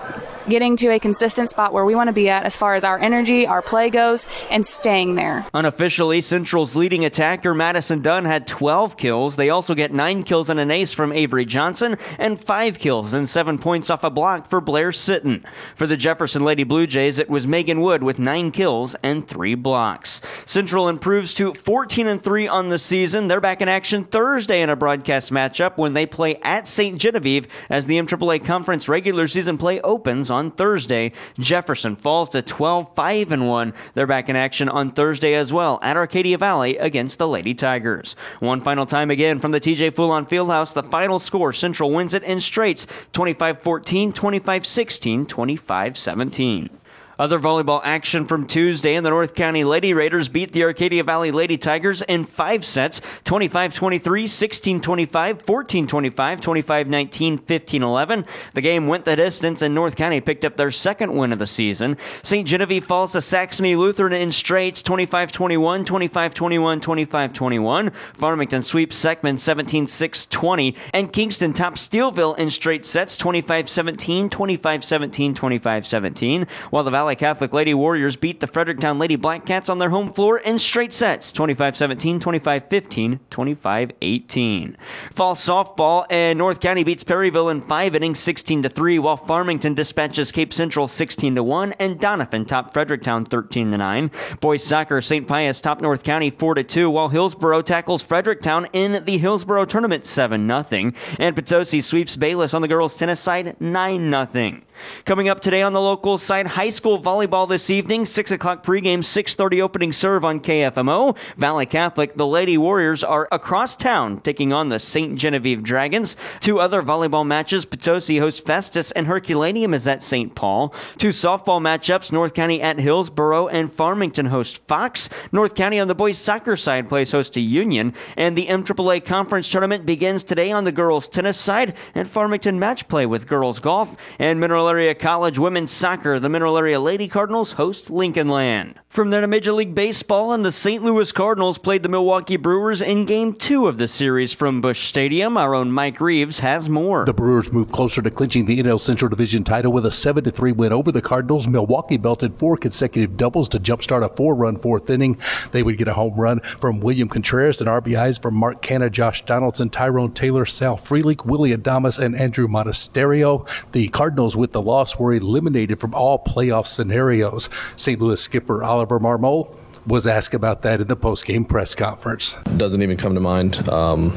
getting to a consistent spot where we want to be at as far as our energy, our play goes, and staying there. Unofficially, Central's leading attacker, Madison Dunn, had 12 kills. They also get 9 kills and an ace from Avery Johnson, and 5 kills and 7 points off a block for Blair Sitton. For the Jefferson Lady Blue Jays, it was Megan Wood with 9 kills and 3 blocks. Central improves to 14 and 3 on the season. They're back in action Thursday in a broadcast matchup when they play at St. Genevieve as the MAAA Conference regular season play opens on Thursday. Jefferson falls to 12 5 and 1. They're back in action on Thursday as well at Arcadia Valley against the Lady Tigers. One final time again from the TJ Fulon Fieldhouse, the final score Central wins it in straights 25 14, 25 16, 25 17. Other volleyball action from Tuesday and the North County Lady Raiders beat the Arcadia Valley Lady Tigers in five sets 25 23, 16 25, 14 25, 25 19, 15 11. The game went the distance, and North County picked up their second win of the season. St. Genevieve falls to Saxony Lutheran in straights 25 21, 25 21, 25 21. Farmington sweeps Seckman 17 6 20, and Kingston tops Steelville in straight sets 25 17, 25 17, 25 17, while the Valley Catholic Lady Warriors beat the Fredericktown Lady Black Cats on their home floor in straight sets 25 17, 25 15, 25 18. Fall softball and North County beats Perryville in five innings 16 to 3, while Farmington dispatches Cape Central 16 to 1, and Doniphan top Fredericktown 13 to 9. Boys soccer, St. Pius top North County 4 to 2, while Hillsboro tackles Fredericktown in the Hillsboro tournament 7 0, and Potosi sweeps Bayless on the girls' tennis side 9 0. Coming up today on the local side, high school volleyball this evening, 6 o'clock pregame, 6.30 opening serve on KFMO. Valley Catholic, the Lady Warriors are across town taking on the St. Genevieve Dragons. Two other volleyball matches, Potosi hosts Festus and Herculaneum is at St. Paul. Two softball matchups, North County at Hillsboro and Farmington host Fox. North County on the boys soccer side plays host to Union. And the MAAA conference tournament begins today on the girls tennis side and Farmington match play with girls golf and Mineral Area College women's soccer. The Mineral Area Lady Cardinals host Lincoln Land. From there to Major League Baseball, and the St. Louis Cardinals played the Milwaukee Brewers in Game 2 of the series from Busch Stadium. Our own Mike Reeves has more. The Brewers move closer to clinching the NL Central Division title with a 7 3 win over the Cardinals. Milwaukee belted four consecutive doubles to jumpstart a four run fourth inning. They would get a home run from William Contreras and RBIs from Mark Canha, Josh Donaldson, Tyrone Taylor, Sal Frelick, Willy Adames, and Andrew Monasterio. The Cardinals, with the loss, were eliminated from all playoff scenarios. St. Louis skipper Oliver Marmol was asked about that in the post-game press conference. Doesn't even come to mind. Um,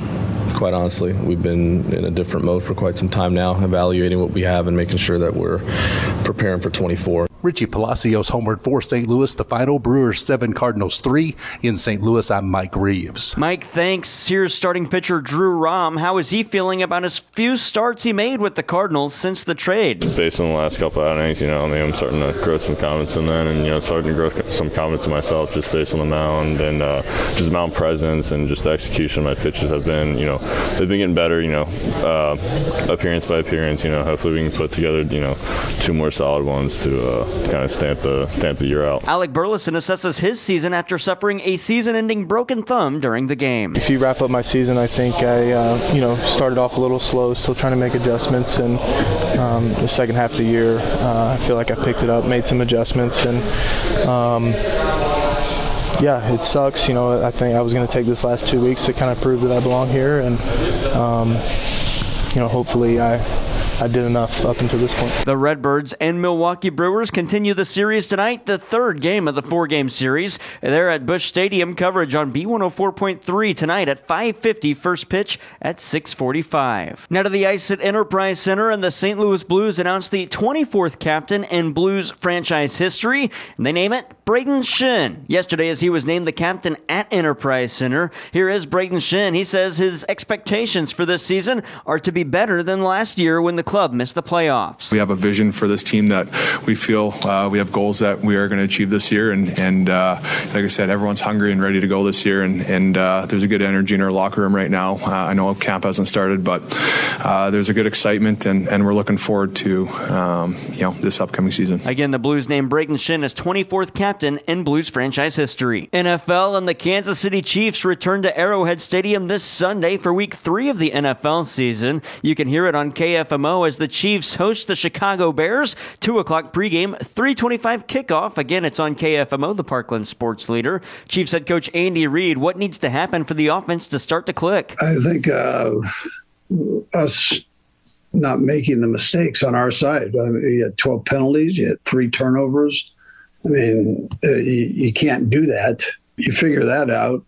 quite honestly, we've been in a different mode for quite some time now, evaluating what we have and making sure that we're preparing for 24. Richie Palacios homered for St. Louis. The final Brewers 7, Cardinals 3. In St. Louis, I'm Mike Reeves. Mike, thanks. Here's starting pitcher Drew Rom. How is he feeling about his few starts he made with the Cardinals since the trade? Based on the last couple outings, you know, I mean, I'm starting to grow some confidence in that and, you know, starting to grow some confidence in myself just based on the mound and uh, just mound presence and just the execution of my pitches have been, you know, they've been getting better, you know, uh, appearance by appearance, you know, hopefully we can put together, you know, two more solid ones to uh, kind of stamp the stamp the year out. Alec Burleson assesses his season after suffering a season-ending broken thumb during the game. If you wrap up my season, I think I, uh, you know, started off a little slow, still trying to make adjustments, and um, the second half of the year, uh, I feel like I picked it up, made some adjustments, and. Um, yeah, it sucks. You know, I think I was going to take this last two weeks to kind of prove that I belong here, and um, you know, hopefully I I did enough up until this point. The Redbirds and Milwaukee Brewers continue the series tonight, the third game of the four-game series. They're at Busch Stadium. Coverage on B104.3 tonight at 5:50. First pitch at 6:45. Now to the ice at Enterprise Center, and the St. Louis Blues announced the 24th captain in Blues franchise history, and they name it Brayden Schenn. Yesterday, as he was named the captain at Enterprise Center, here is Brayden Schenn. He says his expectations for this season are to be better than last year when the club miss the playoffs. We have a vision for this team that we feel uh, we have goals that we are going to achieve this year, and and uh, like I said, everyone's hungry and ready to go this year, and and uh, there's a good energy in our locker room right now. Uh, I know camp hasn't started, but uh, there's a good excitement, and, and we're looking forward to um, you know this upcoming season. Again, the Blues named Brayden Schenn as 24th captain in Blues franchise history. NFL and the Kansas City Chiefs return to Arrowhead Stadium this Sunday for Week Three of the NFL season. You can hear it on KFMO as the Chiefs host the Chicago Bears. 2 o'clock pregame, 325 kickoff. Again, it's on KFMO, the Parkland sports leader. Chiefs head coach Andy Reid, what needs to happen for the offense to start to click? I think uh, us not making the mistakes on our side. I mean, you had 12 penalties, you had three turnovers. I mean, uh, you, you, can't do that. You figure that out.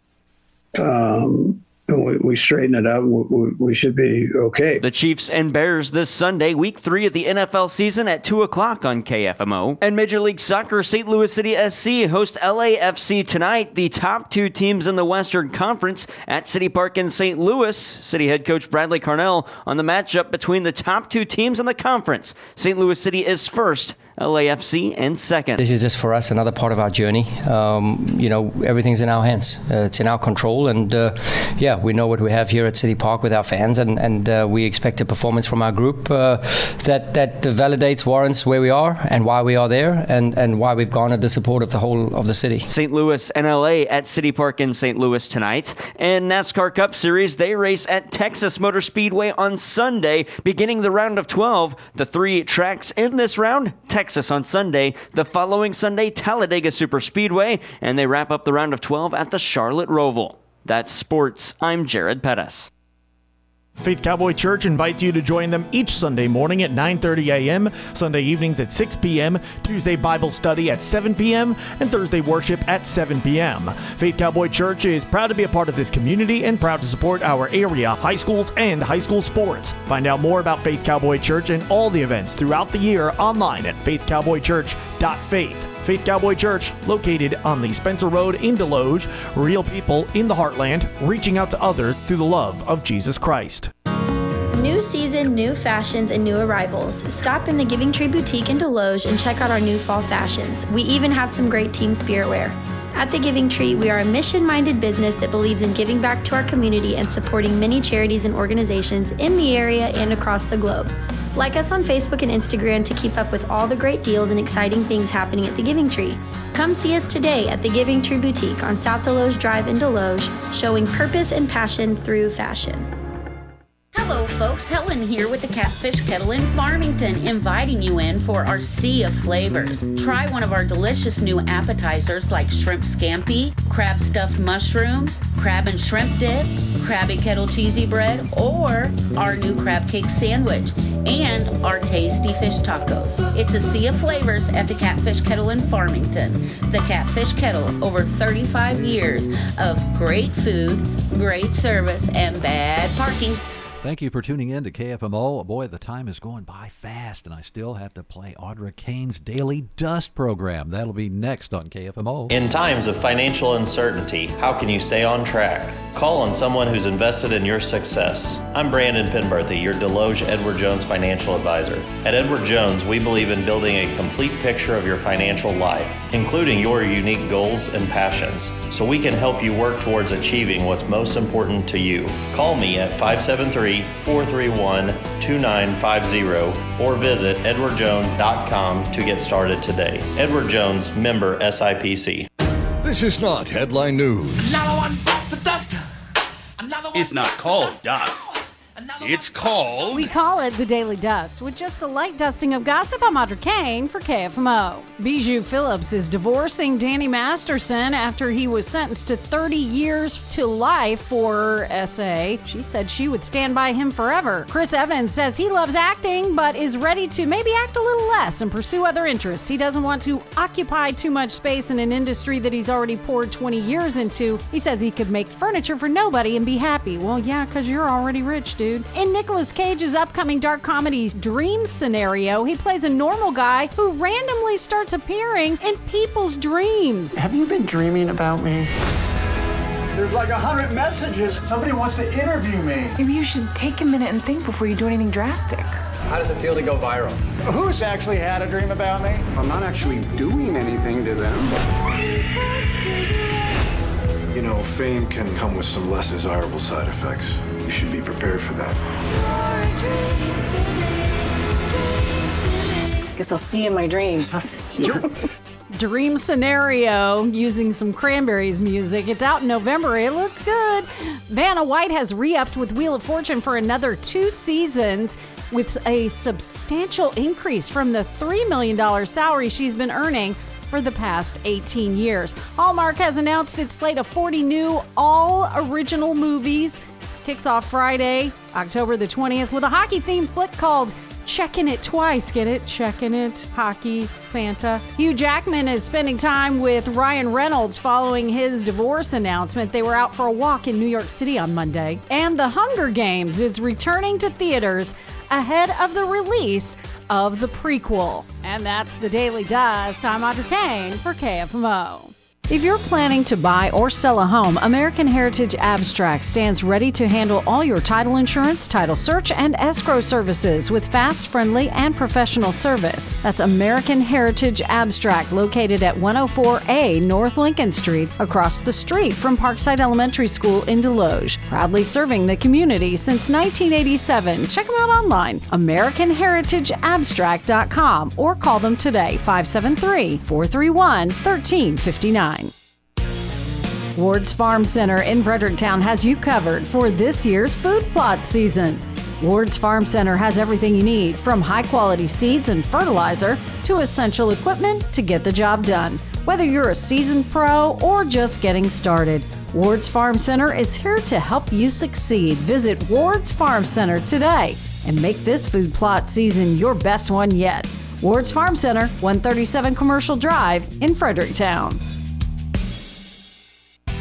Um, we, we straighten it out, we, we, should be okay. The Chiefs and Bears this Sunday, week three of the NFL season at 2 o'clock on KFMO. And Major League Soccer, St. Louis City SC host LAFC tonight, the top two teams in the Western Conference at City Park in St. Louis. City head coach Bradley Carnell on the matchup between the top two teams in the conference. St. Louis City is first. LAFC and second. This is just for us another part of our journey. Um, you know, everything's in our hands. Uh, it's in our control, and uh, yeah, we know what we have here at City Park with our fans, and and uh, we expect a performance from our group uh, that that validates, warrants where we are and why we are there, and and why we've garnered the support of the whole of the city. St. Louis and LA at City Park in St. Louis tonight, and NASCAR Cup Series they race at Texas Motor Speedway on Sunday, beginning the round of 12. The three tracks in this round: Texas. Texas on Sunday. The following Sunday, Talladega Superspeedway, and they wrap up the round of 12 at the Charlotte Roval. That's sports. I'm Jared Pettis. Faith Cowboy Church invites you to join them each Sunday morning at 9:30 a.m., Sunday evenings at 6 p.m., Tuesday Bible study at 7 p.m., and Thursday worship at 7 p.m. Faith Cowboy Church is proud to be a part of this community and proud to support our area high schools and high school sports. Find out more about Faith Cowboy Church and all the events throughout the year online at faithcowboychurch.faith. Faith Cowboy Church, located on the Spencer Road in Desloge, real people in the heartland, reaching out to others through the love of Jesus Christ. New season, new fashions, and new arrivals. Stop in the Giving Tree Boutique in Desloge and check out our new fall fashions. We even have some great team spirit wear. At the Giving Tree, we are a mission minded business that believes in giving back to our community and supporting many charities and organizations in the area and across the globe. Like us on Facebook and Instagram to keep up with all the great deals and exciting things happening at the Giving Tree. Come see us today at the Giving Tree Boutique on South Desloge Drive in Desloge, showing purpose and passion through fashion. Hello, folks. Helen here with the Catfish Kettle in Farmington, inviting you in for our sea of flavors. Try one of our delicious new appetizers like shrimp scampi, crab stuffed mushrooms, crab and shrimp dip, crabby Kettle cheesy bread, or our new crab cake sandwich, and our tasty fish tacos. It's a sea of flavors at the Catfish Kettle in Farmington. The Catfish Kettle, over 35 years of great food, great service, and bad parking. Thank you for tuning in to KFMO. Boy, the time is going by fast, and I still have to play Audra Kane's Daily Dust program. That'll be next on KFMO. In times of financial uncertainty, how can you stay on track? Call on someone who's invested in your success. I'm Brandon Penberthy, your Desloge Edward Jones financial advisor. At Edward Jones, we believe in building a complete picture of your financial life, including your unique goals and passions, so we can help you work towards achieving what's most important to you. Call me at 573 431 2950 or visit edwardjones.com to get started today. Edward Jones, member SIPC. This is not headline news. Another one busts the dust. It's not called dust. It's called. We call it the Daily Dust, with just a light dusting of gossip. I'm Audra Kane for KFMO. Bijou Phillips is divorcing Danny Masterson after he was sentenced to 30 years to life for SA. She said she would stand by him forever. Chris Evans says he loves acting, but is ready to maybe act a little less and pursue other interests. He doesn't want to occupy too much space in an industry that he's already poured 20 years into. He says he could make furniture for nobody and be happy. Well, yeah, because you're already rich, dude. In Nicolas Cage's upcoming dark comedy Dream Scenario, he plays a normal guy who randomly starts appearing in people's dreams. Have you been dreaming about me? There's like a hundred messages. Somebody wants to interview me. Maybe you should take a minute and think before you do anything drastic. How does it feel to go viral? Who's actually had a dream about me? I'm not actually doing anything to them. You know, fame can come with some less desirable side effects. You should be prepared for that. Guess I'll see you in my dreams. Dream Scenario using some Cranberries music. It's out in November. It looks good. Vanna White has re upped with Wheel of Fortune for another two seasons with a substantial increase from the $3 million salary she's been earning for the past 18 years. Hallmark has announced its slate of 40 new all original movies. Kicks off Friday, October the 20th, with a hockey themed flick called Checking It Twice. Get it? Checking It. Hockey, Santa. Hugh Jackman is spending time with Ryan Reynolds following his divorce announcement. They were out for a walk in New York City on Monday. And The Hunger Games is returning to theaters ahead of the release of the prequel. And that's the Daily Dust. I'm Audra Kane for KFMO. If you're planning to buy or sell a home, American Heritage Abstract stands ready to handle all your title insurance, title search, and escrow services with fast, friendly, and professional service. That's American Heritage Abstract, located at 104A North Lincoln Street, across the street from Parkside Elementary School in Desloge. Proudly serving the community since 1987. Check them out online, AmericanHeritageAbstract.com, or call them today, 573 431 1359. Ward's Farm Center in Fredericktown has you covered for this year's food plot season. Ward's Farm Center has everything you need from high quality seeds and fertilizer to essential equipment to get the job done. Whether you're a seasoned pro or just getting started, Ward's Farm Center is here to help you succeed. Visit Ward's Farm Center today and make this food plot season your best one yet. Ward's Farm Center, 137 Commercial Drive in Fredericktown.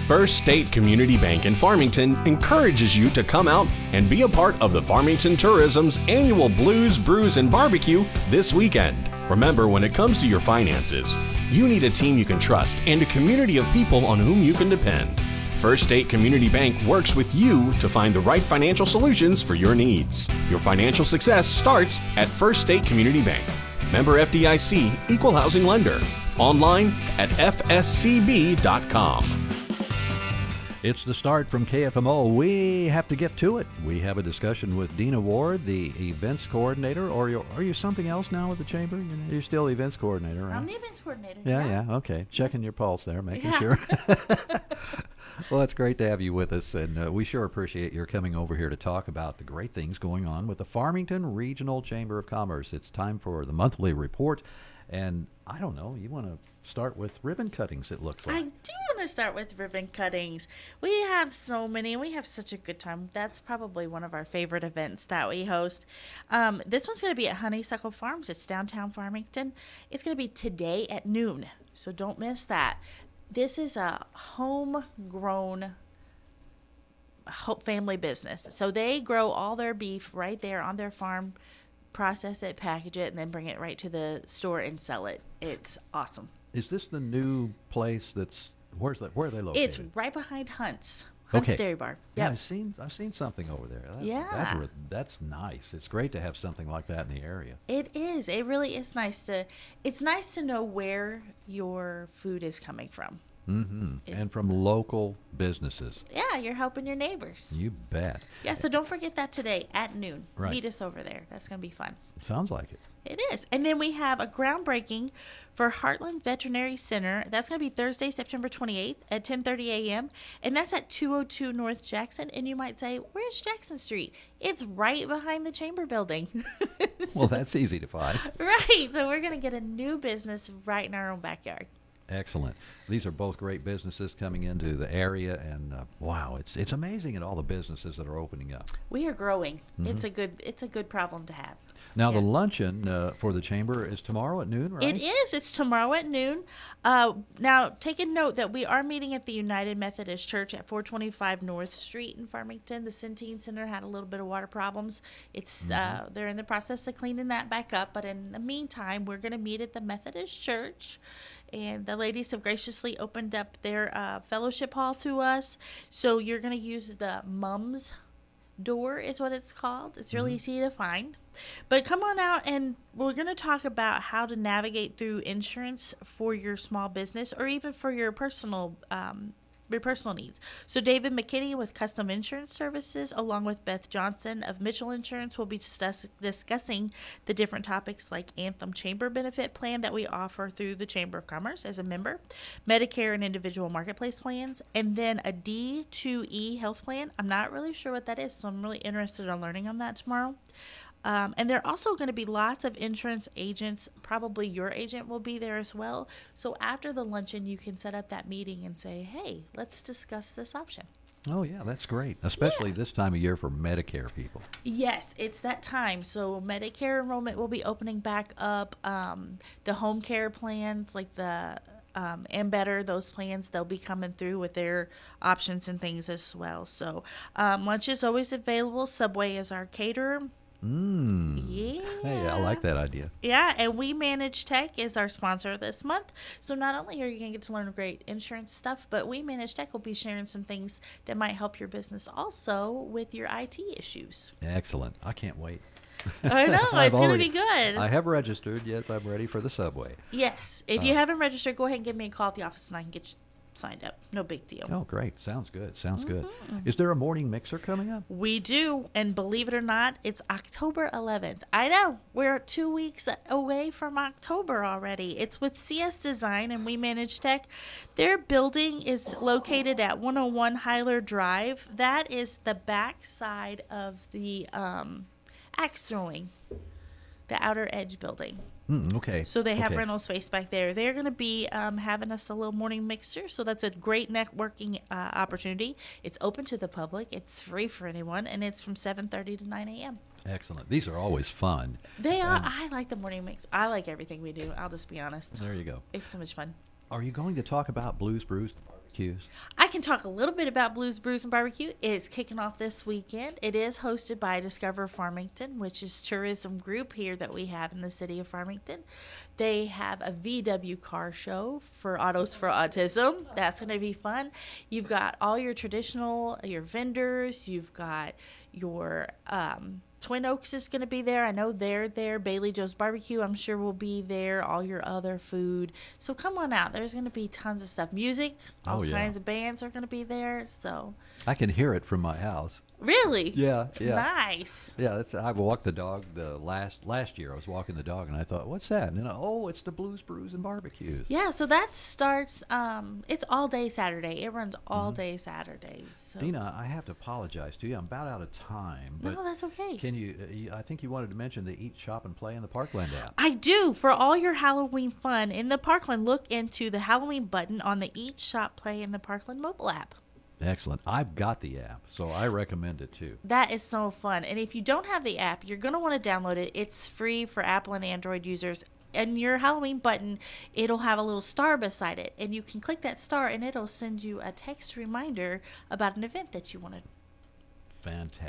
First State Community Bank in Farmington encourages you to come out and be a part of the Farmington Tourism's annual Blues, Brews, and Barbecue this weekend. Remember, when it comes to your finances, you need a team you can trust and a community of people on whom you can depend. First State Community Bank works with you to find the right financial solutions for your needs. Your financial success starts at First State Community Bank. Member FDIC, Equal Housing Lender. Online at fscb.com. It's the start from KFMO. We have to get to it. We have a discussion with Dina Ward, the events coordinator, or you're, you something else now with the chamber? You're, you're still events coordinator, right? I'm the events coordinator. Yeah, yeah, okay. Checking your pulse there, making Yeah. sure. well, it's great to have you with us, and uh, we sure appreciate your coming over here to talk about the great things going on with the Farmington Regional Chamber of Commerce. It's time for the monthly report, and I don't know, you want to start with ribbon cuttings, it looks like. I do want to start with ribbon cuttings. We have so many, and we have such a good time. That's probably one of our favorite events that we host. Um, this one's going to be at Honeysuckle Farms. It's downtown Farmington. It's going to be today at noon, so don't miss that. This is a homegrown family business. So they grow all their beef right there on their farm, process it, package it, and then bring it right to the store and sell it. It's awesome. Is this the new place that's where's that? Where are they located? It's right behind Hunt's. Hunt's Okay. Dairy Bar. Yeah, I've seen I've seen something over there. That- Yeah. that's, re- that's nice. It's great to have something like that in the area. It is. It really is nice to. It's nice to know where your food is coming from. Hmm And from local businesses. Yeah, you're helping your neighbors. You bet. Yeah, so don't forget that today at noon. Right. Meet us over there. That's going to be fun. Sounds like it. It is. And then we have a groundbreaking for Heartland Veterinary Center. That's going to be Thursday, September 28th at 10:30 a.m. and that's at 202 North Jackson. And you might say, "Where's Jackson Street?" It's right behind the Chamber building. Well, that's easy to find. right. So we're going to get a new business right in our own backyard. Excellent. These are both great businesses coming into the area, and uh, wow, it's it's amazing at all the businesses that are opening up. We are growing. Mhm. It's a good it's a good problem to have. Now, the luncheon uh, for the chamber is tomorrow at noon, right? It is. It's tomorrow at noon. Uh, now, take a note that we are meeting at the United Methodist Church at 425 North Street in Farmington. The Centene Center had a little bit of water problems. It's uh, they're in the process of cleaning that back up. But in the meantime, we're going to meet at the Methodist Church. And the ladies have graciously opened up their uh, fellowship hall to us. So you're going to use the mums door is what it's called. It's really easy to find. But come on out and we're going to talk about how to navigate through insurance for your small business or even for your personal um, your personal needs. So David McKinney with Custom Insurance Services along with Beth Johnson of Mitchell Insurance will be discuss- discussing the different topics like Anthem Chamber Benefit Plan that we offer through the Chamber of Commerce as a member, Medicare and individual marketplace plans, and then a D2E health plan. I'm not really sure what that is, so I'm really interested in learning on that tomorrow. Um, and there are also going to be lots of insurance agents. Probably your agent will be there as well. So after the luncheon, you can set up that meeting and say, hey, let's discuss this option. Oh yeah, that's great, especially this time of year for Medicare people. Yes, it's that time. So Medicare enrollment will be opening back up. Um, the home care plans, like the um, and better those plans, they'll be coming through with their options and things as well. So um, lunch is always available. Subway is our caterer. Mmm. Yeah. Hey, I like that idea. Yeah, and We Manage Tech is our sponsor this month. So not only are you going to get to learn great insurance stuff, but We Manage Tech will be sharing some things that might help your business also with your IT issues. Excellent. I can't wait. I know, it's gonna be good. I have registered. Yes, I'm ready for the subway. Yes, if Uh, you haven't registered, go ahead and give me a call at the office and I can get you signed up. No big deal. Oh, great. Sounds good. Sounds good. Mhm. Is there a morning mixer coming up? We do, and believe it or not, it's October 11th. I know we're two weeks away from October already. It's with CS Design and We Manage Tech. Their building is located at 101 Hyler Drive. That is the back side of the um, axe throwing. The Outer Edge building. Mm, okay. So they have okay. rental space back there. They're going to be um, having us a little morning mixer, so that's a great networking uh, opportunity. It's open to the public. It's free for anyone, and it's from 7:30 to 9 a.m. Excellent. These are always fun. They are. And I like the morning mix. I like everything we do. I'll just be honest. There you go. It's so much fun. Are you going to talk about Blues Brews barbecues? I can talk a little bit about Blues Brews and Barbecue. It's kicking off this weekend. It is hosted by Discover Farmington, which is tourism group here that we have in the city of Farmington. They have a VW car show for Autos for Autism. That's going to be fun. You've got all your traditional, your vendors. You've got your um, Twin Oaks is going to be there. I know they're there. Bailey Joe's Barbecue, I'm sure, will be there. All your other food. So come on out. There's going to be tons of stuff. Music, oh, all Oh, yeah. kinds of bands are going to be there. So I can hear it from my house. Really, Yeah, yeah. nice. Yeah, that's. I walked the dog the last last year. I was walking the dog, and I thought, "What's that?" And then, oh, it's the Blues Brews and Barbecues. Yeah, so that starts. Um, it's all day Saturday. It runs all Mhm. day Saturdays. So. Dina, I have to apologize to you. I'm about out of time. But No, that's okay. Can you, uh, you? I think you wanted to mention the Eat, Shop, and Play in the Parkland app. I do. For all your Halloween fun in the Parkland, look into the Halloween button on the Eat Shop Play in the Parkland mobile app. Excellent. I've got the app, so I recommend it too. That is so fun. And if you don't have the app, you're going to want to download it. It's free for Apple and Android users. And your Halloween button, it'll have a little star beside it. And you can click that star and it'll send you a text reminder about an event that you want to Fantastic.